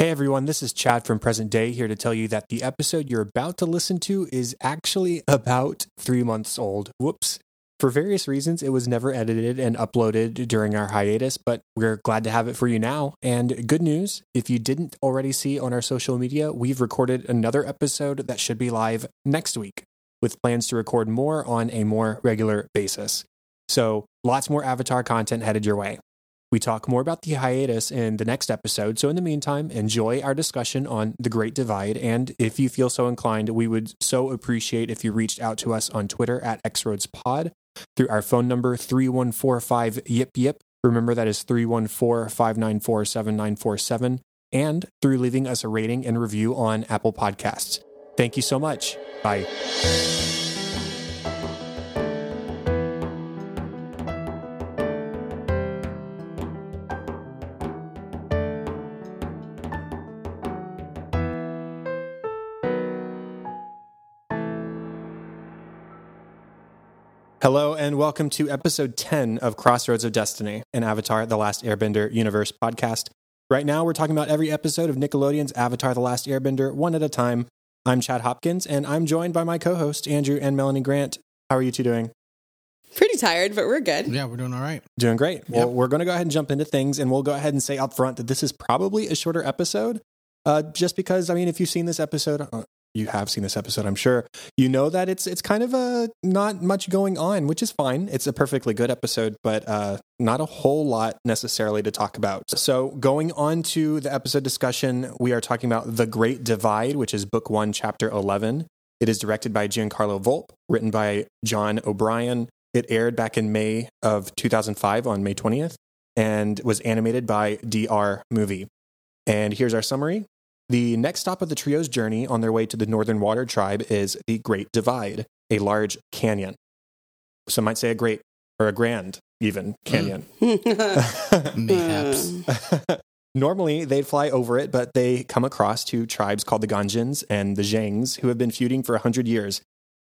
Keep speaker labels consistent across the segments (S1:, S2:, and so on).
S1: Hey everyone, this is Chad from Present Day here to tell you that the episode you're about to listen to is actually about three months old. Whoops. For various reasons, it was never edited and uploaded during our hiatus, but we're glad to have it for you now. And good news if you didn't already see on our social media, we've recorded another episode that should be live next week with plans to record more on a more regular basis. So, lots more Avatar content headed your way. We talk more about the hiatus in the next episode. So, in the meantime, enjoy our discussion on the Great Divide. And if you feel so inclined, we would so appreciate if you reached out to us on Twitter at XRoadsPod through our phone number 3145 Yip Yip. Remember that is 314 594 7947. And through leaving us a rating and review on Apple Podcasts. Thank you so much. Bye. Hello, and welcome to episode 10 of Crossroads of Destiny, an Avatar The Last Airbender universe podcast. Right now, we're talking about every episode of Nickelodeon's Avatar The Last Airbender, one at a time. I'm Chad Hopkins, and I'm joined by my co host, Andrew and Melanie Grant. How are you two doing?
S2: Pretty tired, but we're good.
S3: Yeah, we're doing all right.
S1: Doing great. Well, we're going to go ahead and jump into things, and we'll go ahead and say up front that this is probably a shorter episode. Uh, just because, I mean, if you've seen this episode, uh, you have seen this episode, I'm sure. You know that it's it's kind of a not much going on, which is fine. It's a perfectly good episode, but uh, not a whole lot necessarily to talk about. So, going on to the episode discussion, we are talking about The Great Divide, which is book one, chapter 11. It is directed by Giancarlo Volpe, written by John O'Brien. It aired back in May of 2005 on May 20th and was animated by DR Movie. And here's our summary. The next stop of the trio's journey on their way to the Northern Water Tribe is the Great Divide, a large canyon. Some might say a great or a grand, even canyon. Mm.
S3: Mayhaps.
S1: Normally, they'd fly over it, but they come across two tribes called the Ganjins and the Zhangs, who have been feuding for 100 years.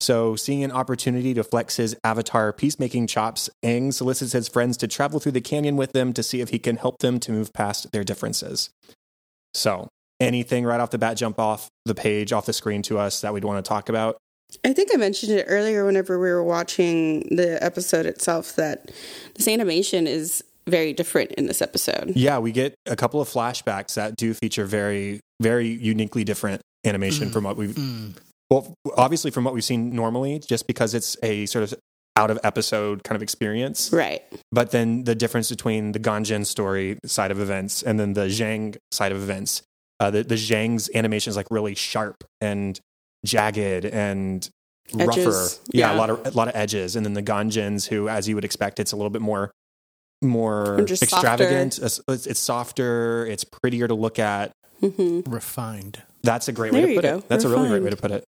S1: So, seeing an opportunity to flex his avatar peacemaking chops, Aang solicits his friends to travel through the canyon with them to see if he can help them to move past their differences. So, anything right off the bat jump off the page, off the screen to us that we'd want to talk about?
S2: I think I mentioned it earlier whenever we were watching the episode itself that this animation is very different in this episode.
S1: Yeah, we get a couple of flashbacks that do feature very, very uniquely different animation from what we've, mm-hmm. well, obviously from what we've seen normally, just because it's a sort of out of episode kind of experience.
S2: Right.
S1: But then the difference between the Ganjin story side of events and then the Zhang side of events, uh, the, the Zhang's animation is like really sharp and jagged and rougher. Yeah,
S2: yeah.
S1: a lot of a lot of edges. And then the Ganjins, who, as you would expect, it's a little bit more more extravagant. It's, it's it's softer. It's prettier to look at. Mm-hmm.
S3: Refined.
S1: That's a great
S2: There
S1: way to put
S2: go.
S1: it. That's a really great way to put it.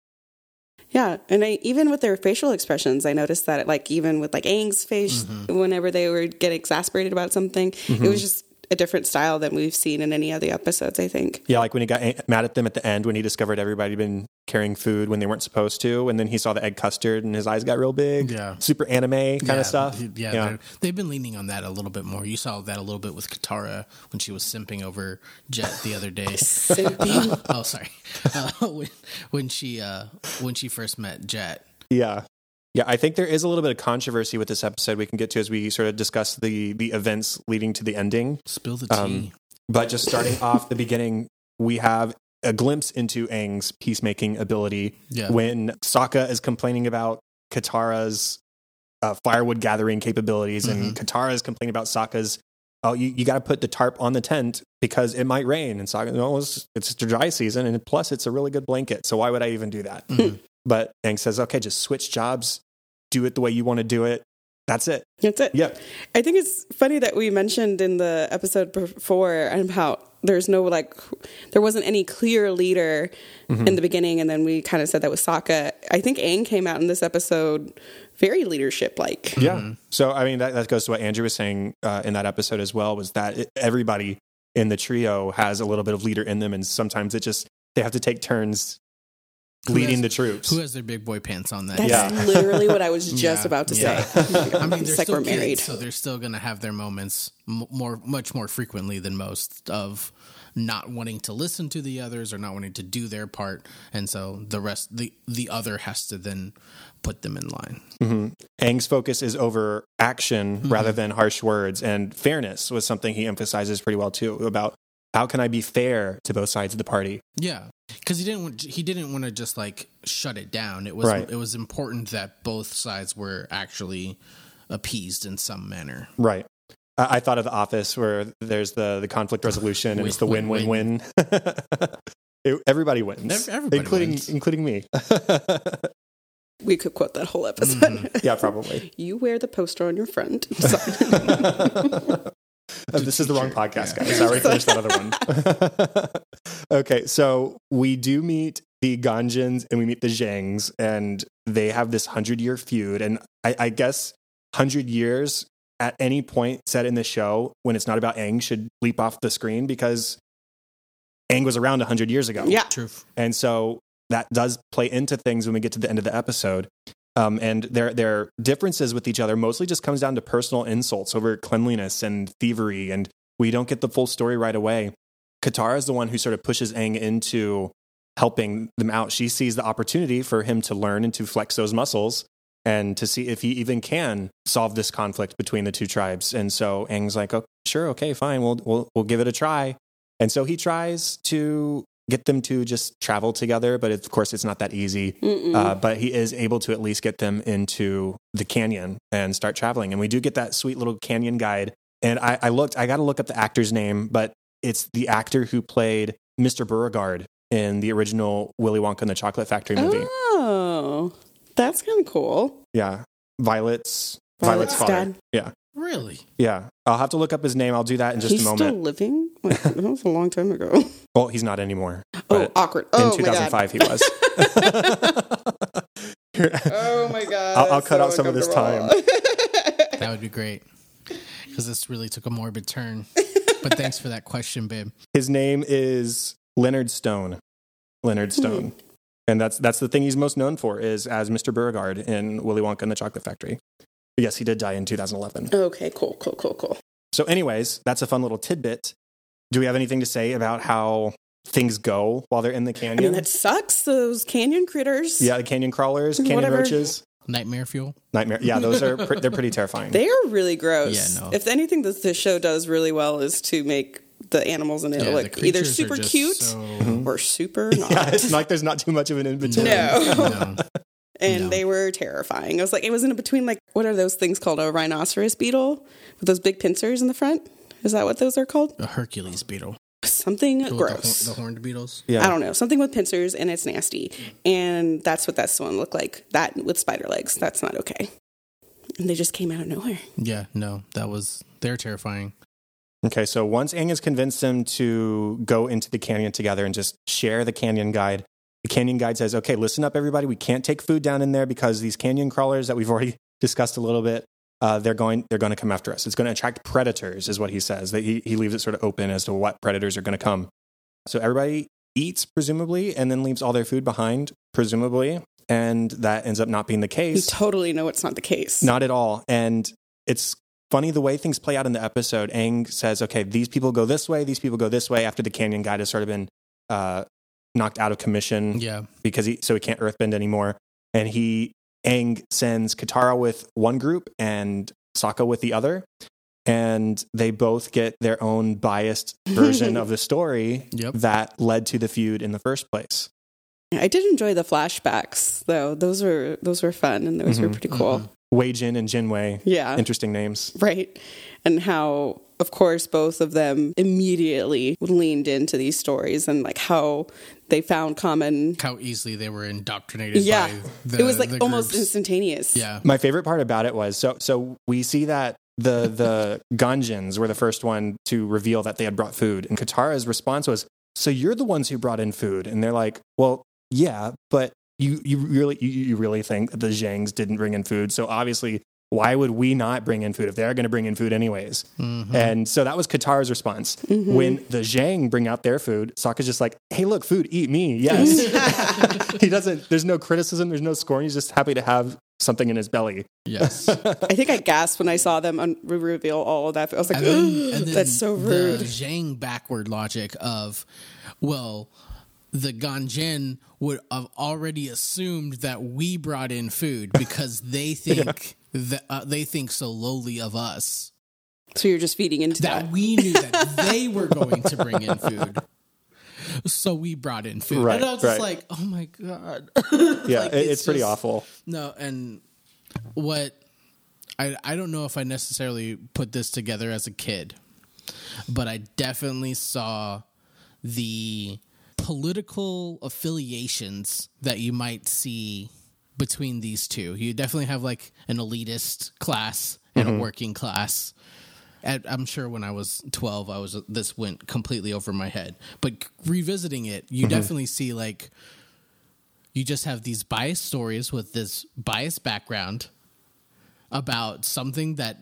S2: Yeah, and I even with their facial expressions, I noticed that like even with like Aang's face, mm-hmm. whenever they would get exasperated about something, it mm-hmm. was just a different style than we've seen in any of the episodes. I think.
S1: Yeah, like when he got mad at them at the end when he discovered everybody had been carrying food when they weren't supposed to, and then he saw the egg custard and his eyes got real big.
S3: Yeah.
S1: super anime kind
S3: yeah,
S1: of stuff.
S3: Yeah, they're- they've been leaning on that a little bit more. You saw that a little bit with Katara when she was simping over Jet the other day.
S2: Simping.
S3: oh, sorry. Uh, when, when she uh, when she first met Jet.
S1: Yeah. Yeah, I think there is a little bit of controversy with this episode we can get to as we sort of discuss the the events leading to the ending.
S3: Spill the tea.
S1: Um, But just starting off the beginning, we have a glimpse into Aang's peacemaking ability
S3: Yeah.
S1: when Sokka is complaining about Katara's uh, firewood gathering capabilities, and Katara is complaining about Sokka's. Oh, you, you got to put the tarp on the tent because it might rain. And Sokka, no, it's, it's dry season, and plus it's a really good blanket. So why would I even do that? But Aang says, okay, just switch jobs, do it the way you want to do it. That's it.
S2: That's it.
S1: Yep.
S2: I think it's funny that we mentioned in the episode before about there's no like there wasn't any clear leader
S1: Mm-hmm.
S2: in the beginning and then we kind of said that was Sokka. I think Aang came out in this episode very leadership like.
S1: Yeah. So I mean that, that goes to what Andrew was saying uh, in that episode as well was that it, everybody in the trio has a little bit of leader in them, and sometimes it just they have to take turns leading
S3: has-
S1: the troops.
S3: Who has their big boy pants on that?
S2: That's
S1: Yeah.
S2: literally what I was just
S3: Yeah,
S2: about to
S3: yeah.
S2: say.
S3: I mean, they're
S2: it's like
S3: still
S2: we're
S3: kids,
S2: married.
S3: so they're still going to have their moments m- more, much more frequently than most of not wanting to listen to the others or not wanting to do their part, and so the rest, the the other has to then put them in line.
S1: Aang's focus is over action
S3: Mm-hmm.
S1: rather than harsh words, and fairness was something he emphasizes pretty well too about how can I be fair to both sides of the party.
S3: Yeah, because he didn't want, he didn't want to just like shut it down. It was
S1: Right.
S3: it was important that both sides were actually appeased in some manner.
S1: Right. I, I thought of The Office where there's the the conflict resolution and it's the win win win. It- Everybody wins,
S3: everybody
S1: including
S3: wins.
S1: including me.
S2: We could quote that whole episode.
S3: Mm-hmm.
S1: yeah, probably.
S2: you wear the poster on your front.
S1: Uh, this is the wrong podcast, guys. I already finished that other one. okay, so we do meet the Ganjins and we meet the Zhangs, and they have this hundred year feud. And I, I guess hundred years at any point set in the show when it's not about Aang should leap off the screen because Aang was around hundred years ago.
S2: yeah.
S3: Truth.
S1: And so that does play into things when we get to the end of the episode. Um, and their their differences with each other mostly just comes down to personal insults over cleanliness and thievery, and we don't get the full story right away. Katara is the one who sort of pushes Aang into helping them out. She sees the opportunity for him to learn and to flex those muscles and to see if he even can solve this conflict between the two tribes. And so Aang's like, oh, sure, okay, fine, we'll we'll we'll give it a try. And so he tries to get them to just travel together, but of course it's not that easy. Uh, but he is able to at least get them into the canyon and start traveling. And we do get that sweet little canyon guide. And I, I looked, I got to look up the actor's name, but it's the actor who played Mr. Beauregard in the original Willy Wonka and the Chocolate Factory movie.
S2: Oh, that's kind of cool.
S1: Yeah, Violet's
S2: Violet's
S1: Violet's father.
S2: dad.
S1: Yeah,
S3: Really?
S1: yeah. I'll have to look up his name. I'll do that in just
S2: He's
S1: a
S2: still
S1: moment.
S2: living? Like, that was a long time ago.
S1: Well, he's not anymore.
S2: Oh, awkward.
S1: in
S2: Oh, my God.
S1: 2005, he was.
S2: Oh, my God.
S1: I'll- I'll cut
S2: so
S1: out some of this
S2: time.
S3: That would be great. Because this really took a morbid turn. But thanks for that question, babe.
S1: His name is Leonard Stone. Leonard hmm. Stone. And that's that's the thing he's most known for is as Mr. Beauregard in Willy Wonka and the Chocolate Factory. But yes, he did die in 2011.
S2: okay, cool, cool, cool, cool.
S1: So, anyways, that's a fun little tidbit. Do we have anything to say about how things go while they're in the
S2: I
S1: canyon?
S2: mean, that sucks. Those canyon critters.
S1: yeah, the canyon crawlers, canyon
S2: Whatever.
S1: roaches,
S3: Nightmare fuel.
S1: nightmare. Yeah, those are pre- they're pretty terrifying.
S2: They are really gross.
S3: Yeah, no.
S2: If anything that this show does really well is to make the animals in it
S3: Yeah,
S2: look either super cute
S3: so- mm-hmm.
S2: or super
S1: yeah,
S2: not.
S1: it's like there's not too much of an in between.
S2: No.
S3: no.
S2: and
S3: No.
S2: they were terrifying. I was like, it was in between like what are those things called? A rhinoceros beetle with those big pincers in the front. Is that what those are called?
S3: A Hercules beetle.
S2: Something
S3: The- the
S2: gross.
S3: hor- The, horned beetles.
S1: Yeah.
S2: I don't know, something with pincers and it's nasty. And that's what this one looked like. That with spider legs. That's not okay. And they just came out of nowhere.
S3: Yeah, no, that was they're terrifying.
S1: Okay, so once Aang has convinced them to go into the canyon together and just share the canyon guide, the canyon guide says, okay, listen up, everybody. We can't take food down in there because these canyon crawlers that we've already discussed a little bit, uh, they're going they're going to come after us. It's going to attract predators, is what he says. That he, he leaves it sort of open as to what predators are going to come. So everybody eats, presumably, and then leaves all their food behind, presumably. And that ends up not being the
S2: You
S1: case.
S2: totally know it's not the case.
S1: Not at all. And it's funny the way things play out in the episode. Aang says, okay, these people go this way, these people go this way after the canyon guide has sort of been uh, knocked out of commission
S3: Yeah,
S1: because he, so he can't earthbend anymore. And he, Aang sends Katara with one group and Sokka with the other. And they both get their own biased version of the story
S3: Yep.
S1: that led to the feud in the first place.
S2: I did enjoy the flashbacks though. Those were those were fun and those were
S1: Mhm.
S2: pretty cool.
S1: Wei Jin and Jin Wei,
S2: Yeah.
S1: interesting names.
S2: Right. And how, of course, both of them immediately leaned into these stories and like how they found common.
S3: how easily they were indoctrinated.
S2: Yeah.
S3: by the,
S2: it was like almost
S3: groups.
S2: instantaneous.
S3: Yeah,
S1: My favorite part about it was so so we see that the the Ganjins were the first one to reveal that they had brought food, and Katara's response was, "So you're the ones who brought in food?" And they're like, "Well, yeah, but you you really you, you really think that the Zhangs didn't bring in food? So obviously why would we not bring in food if they're going to bring in food anyways?
S3: Mm-hmm.
S1: And so that was Katara's response. When the Zhang bring out their food, Sokka's just like, hey, look, food, eat me. Yes. he doesn't, there's no criticism, there's no scorn. He's just happy to have something in his belly.
S3: Yes.
S2: I think I gasped when I saw them un- reveal all of that. I was like,
S3: And then, and then
S2: "That's so rude.
S3: The
S2: rude."
S3: Zhang backward logic of, well, the Ganjin would have already assumed that we brought in food because they think that uh, they think so lowly of us
S2: So you're just feeding into
S3: that
S2: that.
S3: we knew that they were going to bring in food. So we brought in food.
S1: Right,
S3: and I was just like, oh my God.
S1: Yeah,
S3: Like,
S1: it- it's,
S3: it's
S1: pretty
S3: just-
S1: awful.
S3: No, and what I I don't know if I necessarily put this together as a kid, but I definitely saw the political affiliations that you might see between these two. You definitely have like an elitist class and a mm-hmm. working class. And I'm sure when I was 12, I was this went completely over my head. But revisiting it, you mm-hmm. definitely see like you just have these biased stories with this biased background about something that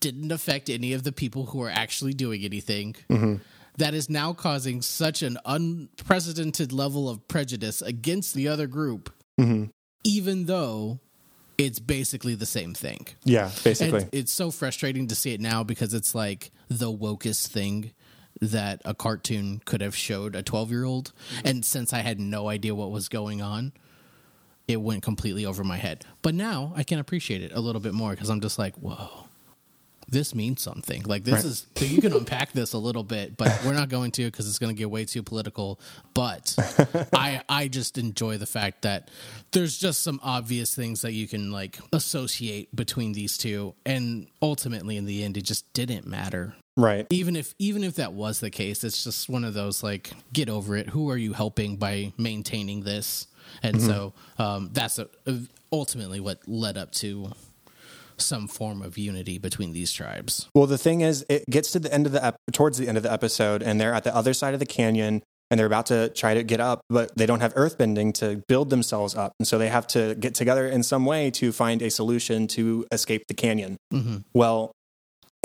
S3: didn't affect any of the people who are actually doing anything mm-hmm. That is now causing such an unprecedented level of prejudice against the other group mm-hmm. even though it's basically the same thing
S1: Yeah, basically.
S3: and it's so frustrating to see it now because it's like the wokest thing that a cartoon could have showed a 12 year old. Mm-hmm. And since I had no idea what was going on, it went completely over my head. But now I can appreciate it a little bit more because I'm just like, whoa, this means something. Like, this
S1: Right.
S3: is, so you can unpack this a little bit, but we're not going to because it's going to get way too political. But I, I just enjoy the fact that there's just some obvious things that you can like associate between these two. And ultimately, in the end, it just didn't matter
S1: right.
S3: even if even if that was the case it's just one of those like get over it who are you helping by maintaining this and so um, that's a, ultimately what led up to some form of unity between these tribes
S1: Well, the thing is, it gets to the end of the ep- towards the end of the episode, and they're at the other side of the canyon, and they're about to try to get up, but they don't have earthbending to build themselves up, and so they have to get together in some way to find a solution to escape the canyon.
S3: mm-hmm.
S1: Well,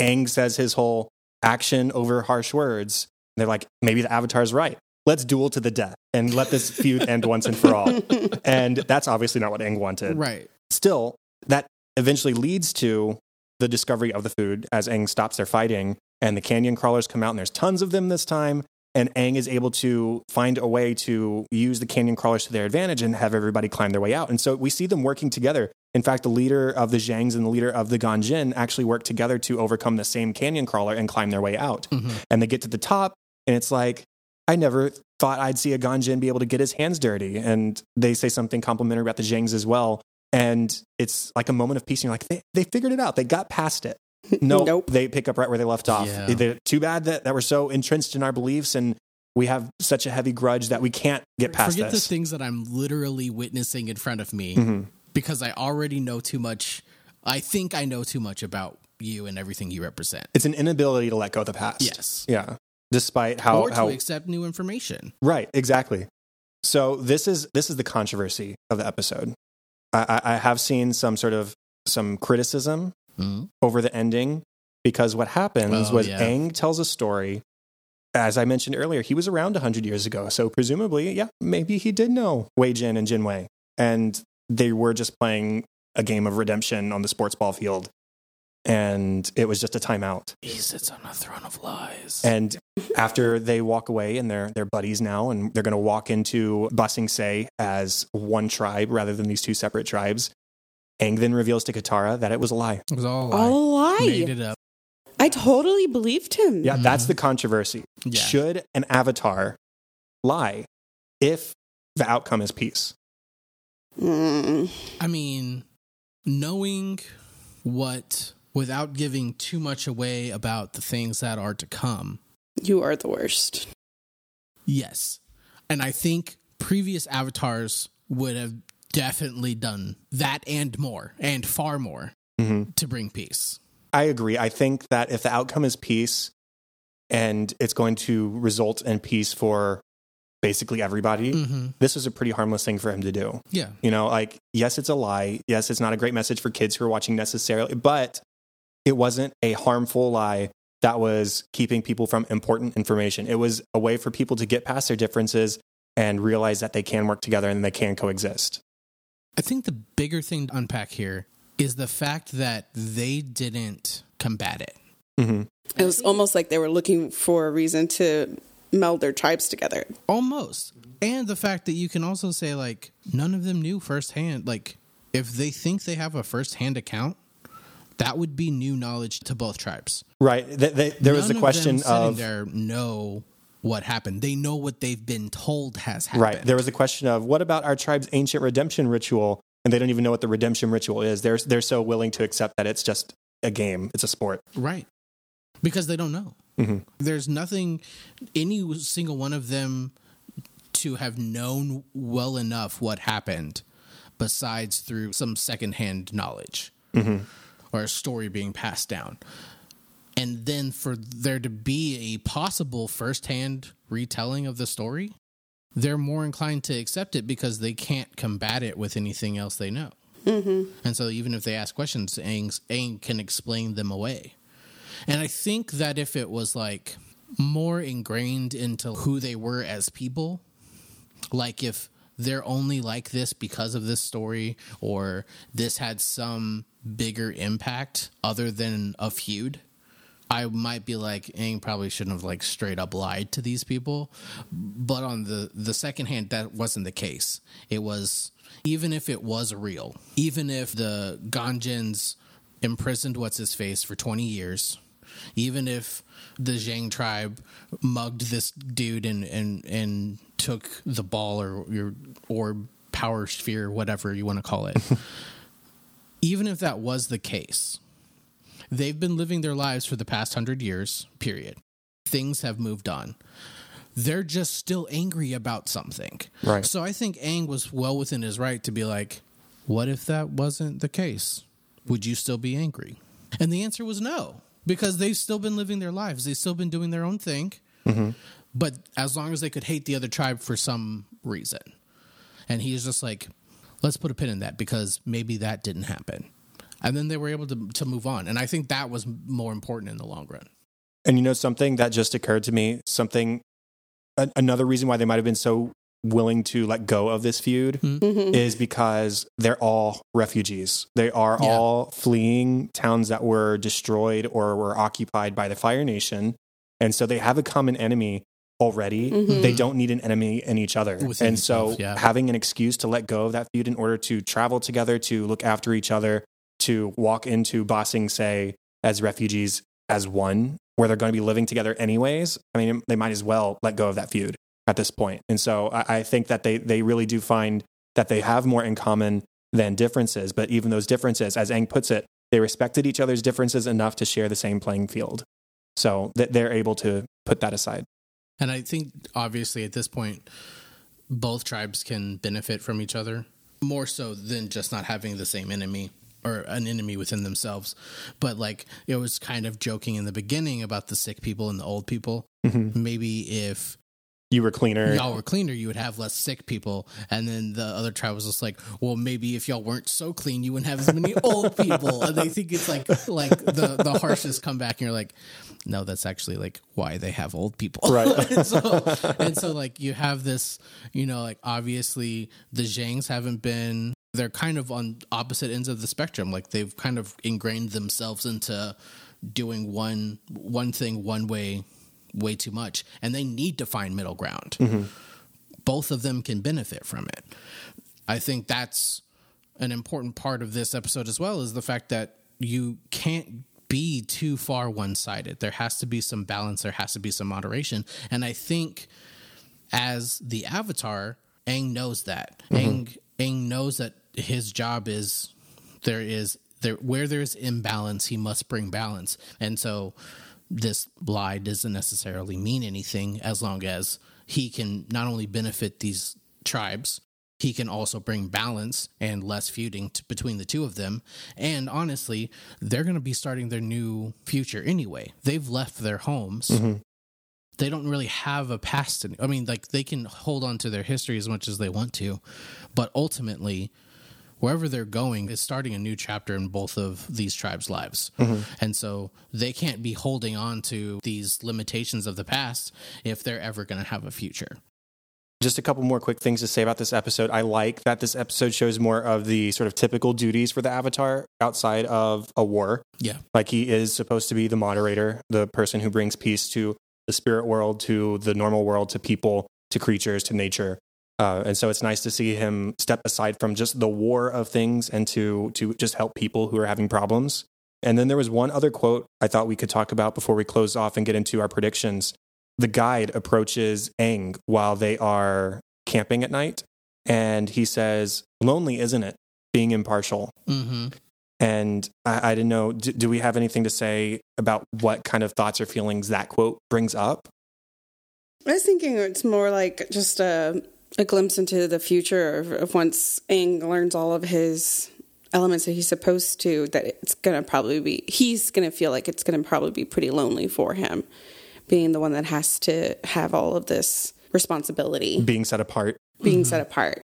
S1: Aang says his whole action over harsh words. They're like, maybe the Avatar's right. Let's duel to the death and let this feud end once and for all. And that's obviously not what Aang wanted
S3: right
S1: still, that eventually leads to the discovery of the food as Aang stops their fighting and the canyon crawlers come out and there's tons of them this time. And Aang is able to find a way to use the canyon crawlers to their advantage and have everybody climb their way out. And so we see them working together. In fact, the leader of the Zhangs and the leader of the Ganjin actually work together to overcome the same canyon crawler and climb their way out. Mm-hmm. And they get to the top, and it's like, I never thought I'd see a Ganjin be able to get his hands dirty. And they say something complimentary about the Zhangs as well. And it's like a moment of peace. And you're like, they, they figured it out. They got past it. No,
S2: Nope.
S1: they pick up right where they left off.
S3: Yeah.
S1: They're too bad that, that we're so entrenched in our beliefs and we have such a heavy grudge that we can't get past
S3: forget
S1: this.
S3: the things that i'm literally witnessing in front of me
S1: Mm-hmm.
S3: because i already know too much i think i know too much about you and everything you represent
S1: It's an inability to let go of the past.
S3: yes
S1: Yeah. Despite how,
S3: or to
S1: how
S3: accept new information
S1: Right, exactly. So this is this is the controversy of the episode. I, I have seen some sort of some criticism
S3: Mhm.
S1: over the ending because what happens
S3: Oh,
S1: was
S3: yeah.
S1: Aang tells a story. As I mentioned earlier, he was around hundred years ago, so presumably, yeah, maybe he did know Wei Jin and Jin Wei, and they were just playing a game of redemption on the sports ball field, and it was just a timeout.
S3: he sits on a throne of lies
S1: And after they walk away and they're they're buddies now, and they're going to walk into Ba Sing Se as one tribe rather than these two separate tribes. Aang then reveals to Katara that it was a lie.
S3: it was all a
S2: All a lie.
S3: made it up
S2: I totally believed him.
S1: Yeah, that's the controversy.
S3: Yeah.
S1: Should an avatar lie if the outcome is peace?
S2: Mm.
S3: I mean, knowing what, without giving too much away about the things that are to come,
S2: You are the worst.
S3: yes. And I think previous avatars would have definitely done that and more, and far more
S1: Mhm.
S3: to bring peace.
S1: I agree. I think that if the outcome is peace and it's going to result in peace for basically everybody, this was a pretty harmless thing for him to do.
S3: Yeah.
S1: You know, like, yes, it's a lie. Yes, it's not a great message for kids who are watching necessarily, but it wasn't a harmful lie that was keeping people from important information. It was a way for people to get past their differences and realize that they can work together and they can coexist.
S3: I think the bigger thing to unpack here is the fact that they didn't combat it. Mm-hmm.
S2: It was almost like they were looking for a reason to meld their tribes together.
S3: Almost. And the fact that you can also say, like, none of them knew firsthand. Like, if they think they have a firsthand account, that would be new knowledge to both tribes.
S1: Right. Th- th- there was
S3: None
S1: the question
S3: of, them sitting
S1: of
S3: there know what happened. They know what they've been told has happened.
S1: Right. There was a question of what about our tribe's ancient redemption ritual? And they don't even know what the redemption ritual is. They're they're so willing to accept that it's just a game, it's a sport.
S3: Right. Because they don't know.
S1: Mm-hmm.
S3: There's nothing, any single one of them to have known well enough what happened besides through some secondhand knowledge
S1: Mm-hmm.
S3: Or a story being passed down. And then for there to be a possible firsthand retelling of the story, they're more inclined to accept it because they can't combat it with anything else they know. Mm-hmm. And so even if they ask questions, Aang, Aang can explain them away. And I think that if it was like more ingrained into who they were as people, like if they're only like this because of this story or this had some bigger impact other than a feud, I might be like, Aang probably shouldn't have like straight up lied to these people. But on the the second hand, that wasn't the case. It was even if it was real, even if the Ganjins imprisoned what's his face for twenty years, even if the Zhang tribe mugged this dude and and and took the ball or your orb power sphere, whatever you want to call it. even if that was the case, they've been living their lives for the past hundred years, period. Things have moved on. They're just still angry about something.
S1: Right.
S3: So I think Aang was well within his right to be like, what if that wasn't the case? Would you still be angry? And the answer was no, because they've still been living their lives. They've still been doing their own thing. Mm-hmm. But as long as they could hate the other tribe for some reason. And he's just like, let's put a pin in that because maybe that didn't happen. And then they were able to, to move on. And I think that was more important in the long run.
S1: And you know something that just occurred to me, something a- another reason why they might have been so willing to let go of this feud hmm. mm-hmm. is because they're all refugees. They are
S3: Yeah.
S1: all fleeing towns that were destroyed or were occupied by the Fire Nation. And so they have a common enemy already. Mm-hmm. They don't need an enemy in each other.
S3: Within
S1: and so
S3: themselves, yeah.
S1: having an excuse to let go of that feud in order to travel together, to look after each other, to walk into Ba Sing Se as refugees as one, where they're going to be living together anyways. I mean, they might as well let go of that feud at this point. And so I, I think that they they really do find that they have more in common than differences. But even those differences, as Aang puts it, they respected each other's differences enough to share the same playing field. So that they're able to put that aside.
S3: And I think obviously at this point, both tribes can benefit from each other more so than just not having the same enemy or an enemy within themselves. But like it was kind of joking in the beginning about the sick people and the old people. Mm-hmm. Maybe if
S1: You were cleaner.
S3: y'all were cleaner, you would have less sick people. And then the other tribe was just like, well, maybe if y'all weren't so clean, you wouldn't have as many old people. And they think it's like like the the harshest comeback, and you're like, no, that's actually like why they have old people,
S1: Right.
S3: and so and so like you have this, you know, like obviously the Zhangs haven't been. They're kind of on opposite ends of the spectrum. Like they've kind of ingrained themselves into doing one one thing one way way too much and they need to find middle ground. Mm-hmm. Both of them can benefit from it. I think that's an important part of this episode as well is the fact that you can't be too far one-sided. There has to be some balance there has to be some moderation and i think as the avatar Aang knows that. Mm-hmm. Aang, Aang knows that his job is there is there where there's imbalance he must bring balance. And so this lie doesn't necessarily mean anything as long as he can not only benefit these tribes he can also bring balance and less feuding t- between the two of them. And honestly they're going to be starting their new future anyway. They've left their homes. Mm-hmm. They don't really have a past. I mean, like they can hold on to their history as much as they want to, but ultimately, wherever they're going is starting a new chapter in both of these tribes' lives. Mm-hmm. And so they can't be holding on to these limitations of the past if they're ever going to have a future.
S1: Just a couple more quick things to say about this episode. I like that this episode shows more of the sort of typical duties for the Avatar outside of a war.
S3: Yeah.
S1: Like he is supposed to be the moderator, the person who brings peace to the spirit world, to the normal world, to people, to creatures, to nature. Uh, and so it's nice to see him step aside from just the war of things and to to just help people who are having problems. And then there was one other quote I thought we could talk about before we close off and get into our predictions the guide approaches Aang while they are camping at night, and he says, "Lonely, isn't it? Being impartial."
S3: Mm-hmm.
S1: And I, I, didn't know. Do, do, we have anything to say about what kind of thoughts or feelings that quote brings up?
S2: I was thinking it's more like just a, a glimpse into the future of, of once Aang learns all of his elements that he's supposed to. That it's gonna probably be he's gonna feel like it's gonna probably be pretty lonely for him being the one that has to have all of this responsibility,
S1: being set apart,
S2: being mm-hmm. set apart.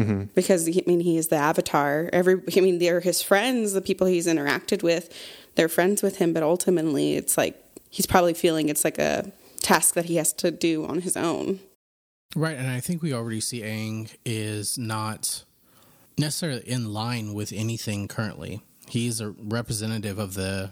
S2: Mm-hmm. Because I mean, he is the avatar. Every, I mean, they're his friends, the people he's interacted with. They're friends with him, but ultimately, it's like he's probably feeling it's like a task that he has to do on his own.
S3: Right, and I think we already see Aang is not necessarily in line with anything currently. He's a representative of the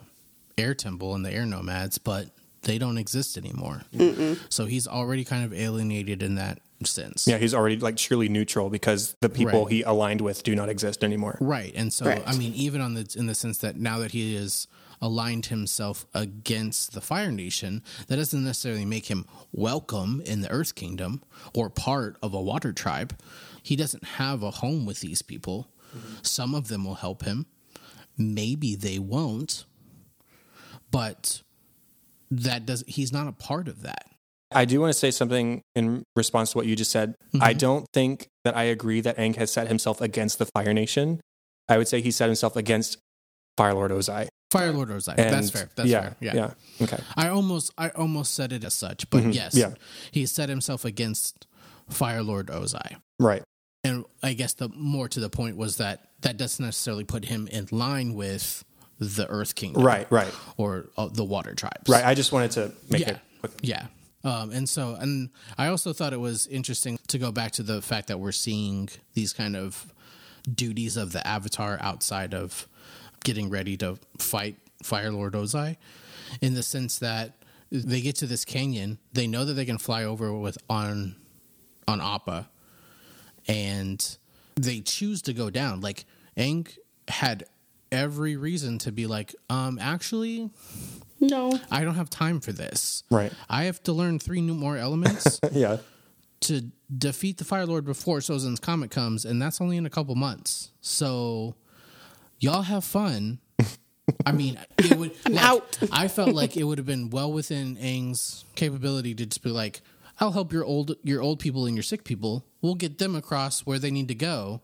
S3: air temple and the air nomads, but they don't exist anymore. Mm-mm. So he's already kind of alienated in that sense.
S1: Yeah, he's already like truly neutral because the people right. he aligned with do not exist anymore.
S3: Right. And so right. I mean even on the in the sense that now that he is aligned himself against the Fire Nation, that doesn't necessarily make him welcome in the Earth Kingdom or part of a water tribe. He doesn't have a home with these people. Mm-hmm. Some of them will help him. Maybe they won't. But that does he's not a part of that.
S1: I do want to say something in response to what you just said. Mm-hmm. I don't think that I agree that Aang has set himself against the Fire Nation. I would say he set himself against Fire Lord Ozai.
S3: Fire Lord Ozai. And That's fair. That's
S1: yeah,
S3: fair. Yeah.
S1: Yeah. Okay.
S3: I almost I almost said it as such, but mm-hmm. yes. Yeah. He set himself against Fire Lord Ozai.
S1: Right.
S3: And I guess the more to the point was that that doesn't necessarily put him in line with the Earth Kingdom,
S1: right, right,
S3: or uh, the Water Tribes,
S1: right. I just wanted to make
S3: yeah.
S1: it quick.
S3: Yeah, um, and so, and I also thought it was interesting to go back to the fact that we're seeing these kind of duties of the Avatar outside of getting ready to fight Fire Lord Ozai, in the sense that they get to this canyon, they know that they can fly over with on on Appa, and they choose to go down. Like Aang had every reason to be like, um, actually,
S2: no,
S3: I don't have time for this.
S1: Right.
S3: I have to learn three new more elements.
S1: yeah.
S3: To defeat the Fire Lord before Sozin's Comet comes, and that's only in a couple months. So, y'all have fun. I mean, it would.
S2: I'm like, out.
S3: I felt like it would have been well within Aang's capability to just be like, "I'll help your old your old people and your sick people. We'll get them across where they need to go."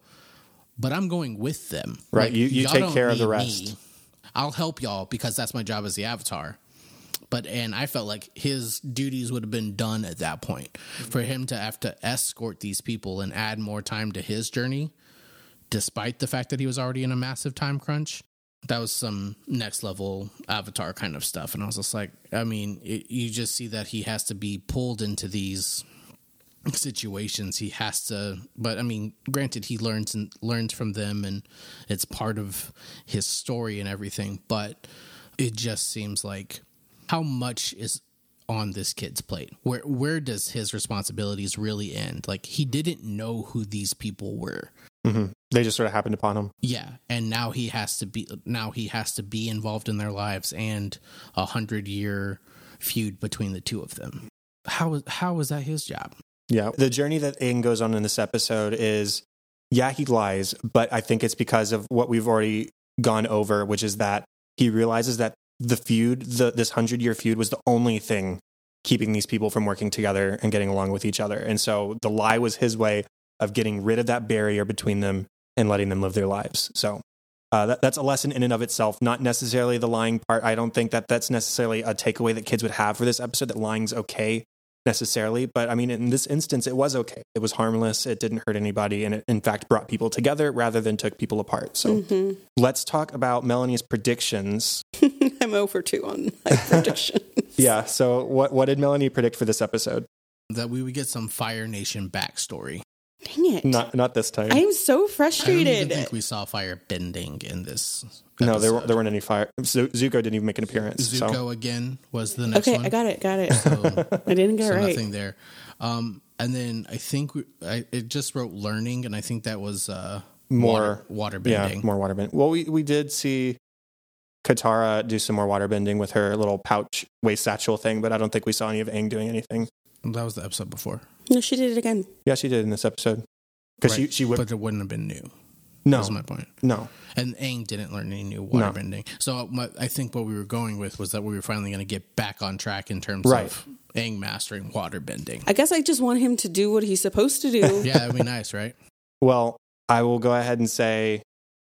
S3: but I'm going with them.
S1: Right. Like, you you take care of the rest. Me.
S3: I'll help y'all because that's my job as the avatar. But and I felt like his duties would have been done at that point. For him to have to escort these people and add more time to his journey, despite the fact that he was already in a massive time crunch, that was some next level avatar kind of stuff. And I was just like, I mean, it, you just see that he has to be pulled into these situations. He has to but i mean granted he learns and learns from them and it's part of his story and everything but it just seems like how much is on this kid's plate? Where where does his responsibilities really end? Like he didn't know who these people were
S1: mm-hmm. they just sort of happened upon him
S3: yeah and now he has to be now he has to be involved in their lives and a hundred year feud between the two of them how how was that his job
S1: yeah. The journey that Aang goes on in this episode is, yeah, he lies, but I think it's because of what we've already gone over, which is that he realizes that the feud, the, this hundred year feud, was the only thing keeping these people from working together and getting along with each other. And so the lie was his way of getting rid of that barrier between them and letting them live their lives. So uh, that, that's a lesson in and of itself, not necessarily the lying part. I don't think that that's necessarily a takeaway that kids would have for this episode, that lying's okay necessarily. But I mean, in this instance, it was okay. It was harmless. It didn't hurt anybody. And it, in fact, brought people together rather than took people apart. So let's talk about Melanie's predictions.
S2: I'm over two on my prediction.
S1: Yeah. So what, what did Melanie predict for this episode?
S3: That we would get some Fire Nation backstory.
S2: Dang it.
S1: Not, not this time.
S2: I am so frustrated.
S3: I don't even think we saw fire bending in this.
S1: no, there,
S3: episode.
S1: there weren't any fire. Zu- Zuko didn't even make an appearance.
S3: Zuko
S1: So
S3: again was the next
S2: Okay,
S3: one.
S2: I got it. Got it.
S3: So,
S2: I didn't get
S3: so
S2: it right.
S3: nothing there. Um, and then I think we, I, it just wrote learning, and I think that was uh,
S1: More-
S3: water, water
S1: yeah,
S3: bending.
S1: more water bending. Well, we, we did see Katara do some more water bending with her little pouch waist satchel thing, but I don't think we saw any of Aang doing anything.
S3: That was the episode before.
S2: No, she did it again.
S1: Yeah, she did in this episode. Because
S3: Right.
S1: she, she whipped.
S3: but it wouldn't have been new.
S1: No,
S3: That's my point.
S1: no.
S3: And Aang didn't learn any new water
S1: No.
S3: bending. So my, I think what we were going with was that we were finally going to get back on track in terms
S1: Right.
S3: of Aang mastering water bending.
S2: I guess I just want him to do what he's supposed to do.
S3: yeah, that'd be nice, right?
S1: Well, I will go ahead and say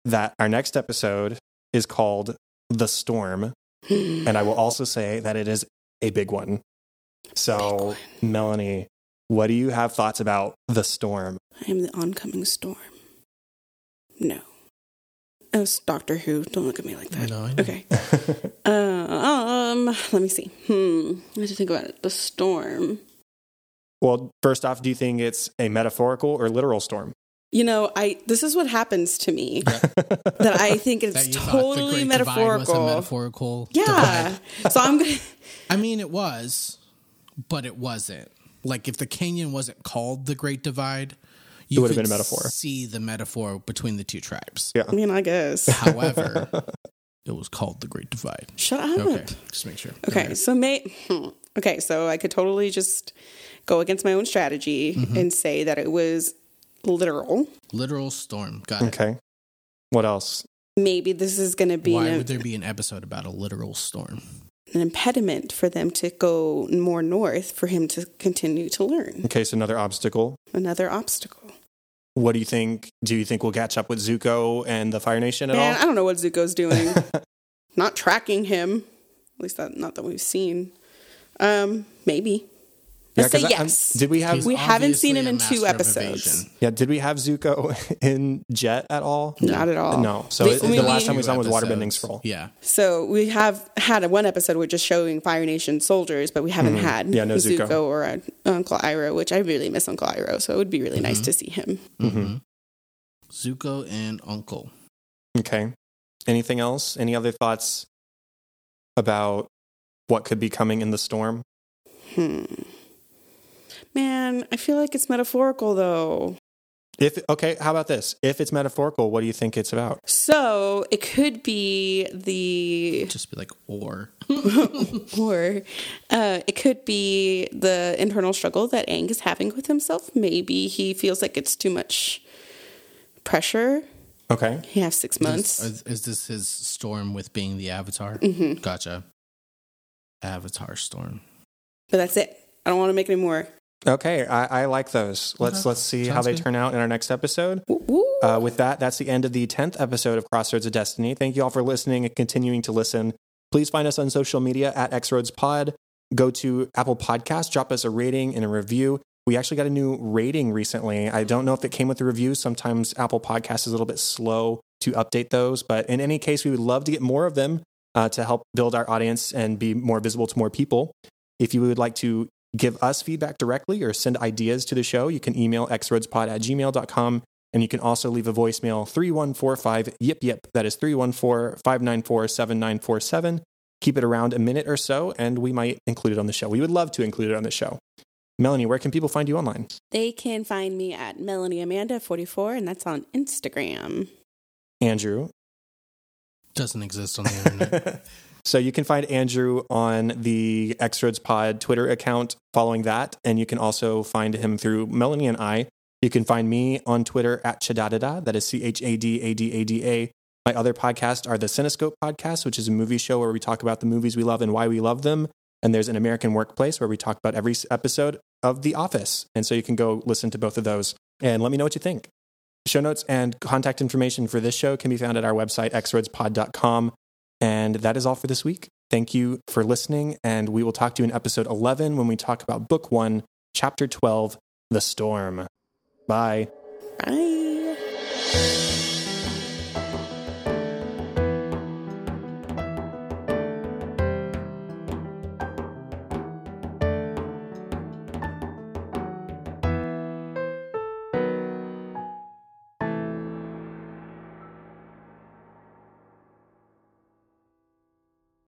S1: that our next episode is called The Storm. and I will also say that it is a big one. So, Melanie, what do you have thoughts about The Storm?
S2: I am the oncoming storm. No. It was Doctor Who. Don't look at me like that.
S3: No, I know.
S2: Okay. Uh, um, let me see. Hmm. I have to think about it. The storm.
S1: well, first off, do you think it's a metaphorical or literal storm?
S2: You know, I this is what happens to me that I think it's
S3: That the
S2: totally
S3: Great Divide was a
S2: metaphorical.
S3: metaphorical.
S2: yeah. so I'm gonna.
S3: I mean, it was, but it wasn't. Like if the canyon wasn't called the Great Divide, you
S1: would have been a metaphor.
S3: See the metaphor between the two tribes.
S1: Yeah.
S2: I mean, I guess.
S3: However, it was called the Great Divide.
S2: Shut up.
S3: Okay, just make sure.
S2: Okay, so may hmm. okay, so I could totally just go against my own strategy
S3: Mm-hmm.
S2: and say that it was literal.
S3: Literal storm. Got it.
S1: Okay. What else?
S2: Maybe this is going to be
S3: Why
S2: an,
S3: would there be an episode about a literal storm?
S2: An impediment for them to go more north for him to continue to learn.
S1: Okay, so another obstacle.
S2: Another obstacle.
S1: What do you think? Do you think we'll catch up with Zuko and the Fire Nation at
S2: Man,
S1: all?
S2: I don't know what Zuko's doing. not tracking him. At least that, not that we've seen. Um, maybe. Let's
S1: 'cause
S2: say
S1: I- I'm-
S2: yes.
S1: did we have
S3: He's
S2: We haven't seen him in two episodes.
S1: Yeah, did we have Zuko in Jet at all?
S2: Not at all.
S1: No. So
S2: We-
S1: it-
S2: we-
S1: the last time we saw him was Waterbending. Scroll.
S3: Yeah.
S2: So we have had a one episode with just showing Fire Nation soldiers, but we haven't had
S1: Mm-hmm. Yeah, no Zuko.
S2: Zuko. or uh, Uncle Iroh, which I really miss Uncle Iroh. So it would be really nice
S1: Mm-hmm.
S2: to see him.
S3: hmm Zuko and Uncle.
S1: Okay. Anything else? Any other thoughts about what could be coming in the storm?
S2: Hmm. Man, I feel like it's metaphorical though.
S1: If okay, how about this? If it's metaphorical, what do you think it's about?
S2: So it could be the
S3: Just be like, or.
S2: or uh, it could be the internal struggle that Aang is having with himself. Maybe he feels like it's too much pressure.
S1: Okay.
S2: He has six months.
S3: Is, is this his storm with being the Avatar?
S2: Mhm.
S3: Gotcha. Avatar storm.
S2: But that's it. I don't want to make any more.
S1: Okay, I, I like those. Let's
S3: Okay.
S1: let's see how they
S3: good.
S1: turn out in our next episode. Uh, with that, that's the end of the 10th episode of Crossroads of Destiny. Thank you all for listening and continuing to listen. Please find us on social media at XRoadsPod. Go to Apple Podcasts, drop us a rating and a review. We actually got a new rating recently. I don't know if it came with the review. Sometimes Apple Podcasts is a little bit slow to update those. But in any case, we would love to get more of them uh, to help build our audience and be more visible to more people. If you would like to give us feedback directly or send ideas to the show, you can email xroadspod at gmail.com. And you can also leave a voicemail 3145 yip yip. That is 314 594 7947. Keep it around a minute or so, and we might include it on the show. We would love to include it on the show. Melanie, where can people find you online?
S2: They can find me at Melanie Amanda 44, and that's on Instagram.
S1: Andrew.
S3: Doesn't exist on the internet.
S1: so you can find Andrew on the X-Roads Pod Twitter account following that. And you can also find him through Melanie and I. You can find me on Twitter at Chadadada. That is C H A D A D A D A. My other podcasts are the Cinescope podcast, which is a movie show where we talk about the movies we love and why we love them. And there's an American Workplace where we talk about every episode of The Office. And so you can go listen to both of those and let me know what you think. Show notes and contact information for this show can be found at our website, xroadspod.com. And that is all for this week. Thank you for listening, and we will talk to you in episode 11 when we talk about book one, chapter 12, The Storm. Bye.
S2: Bye.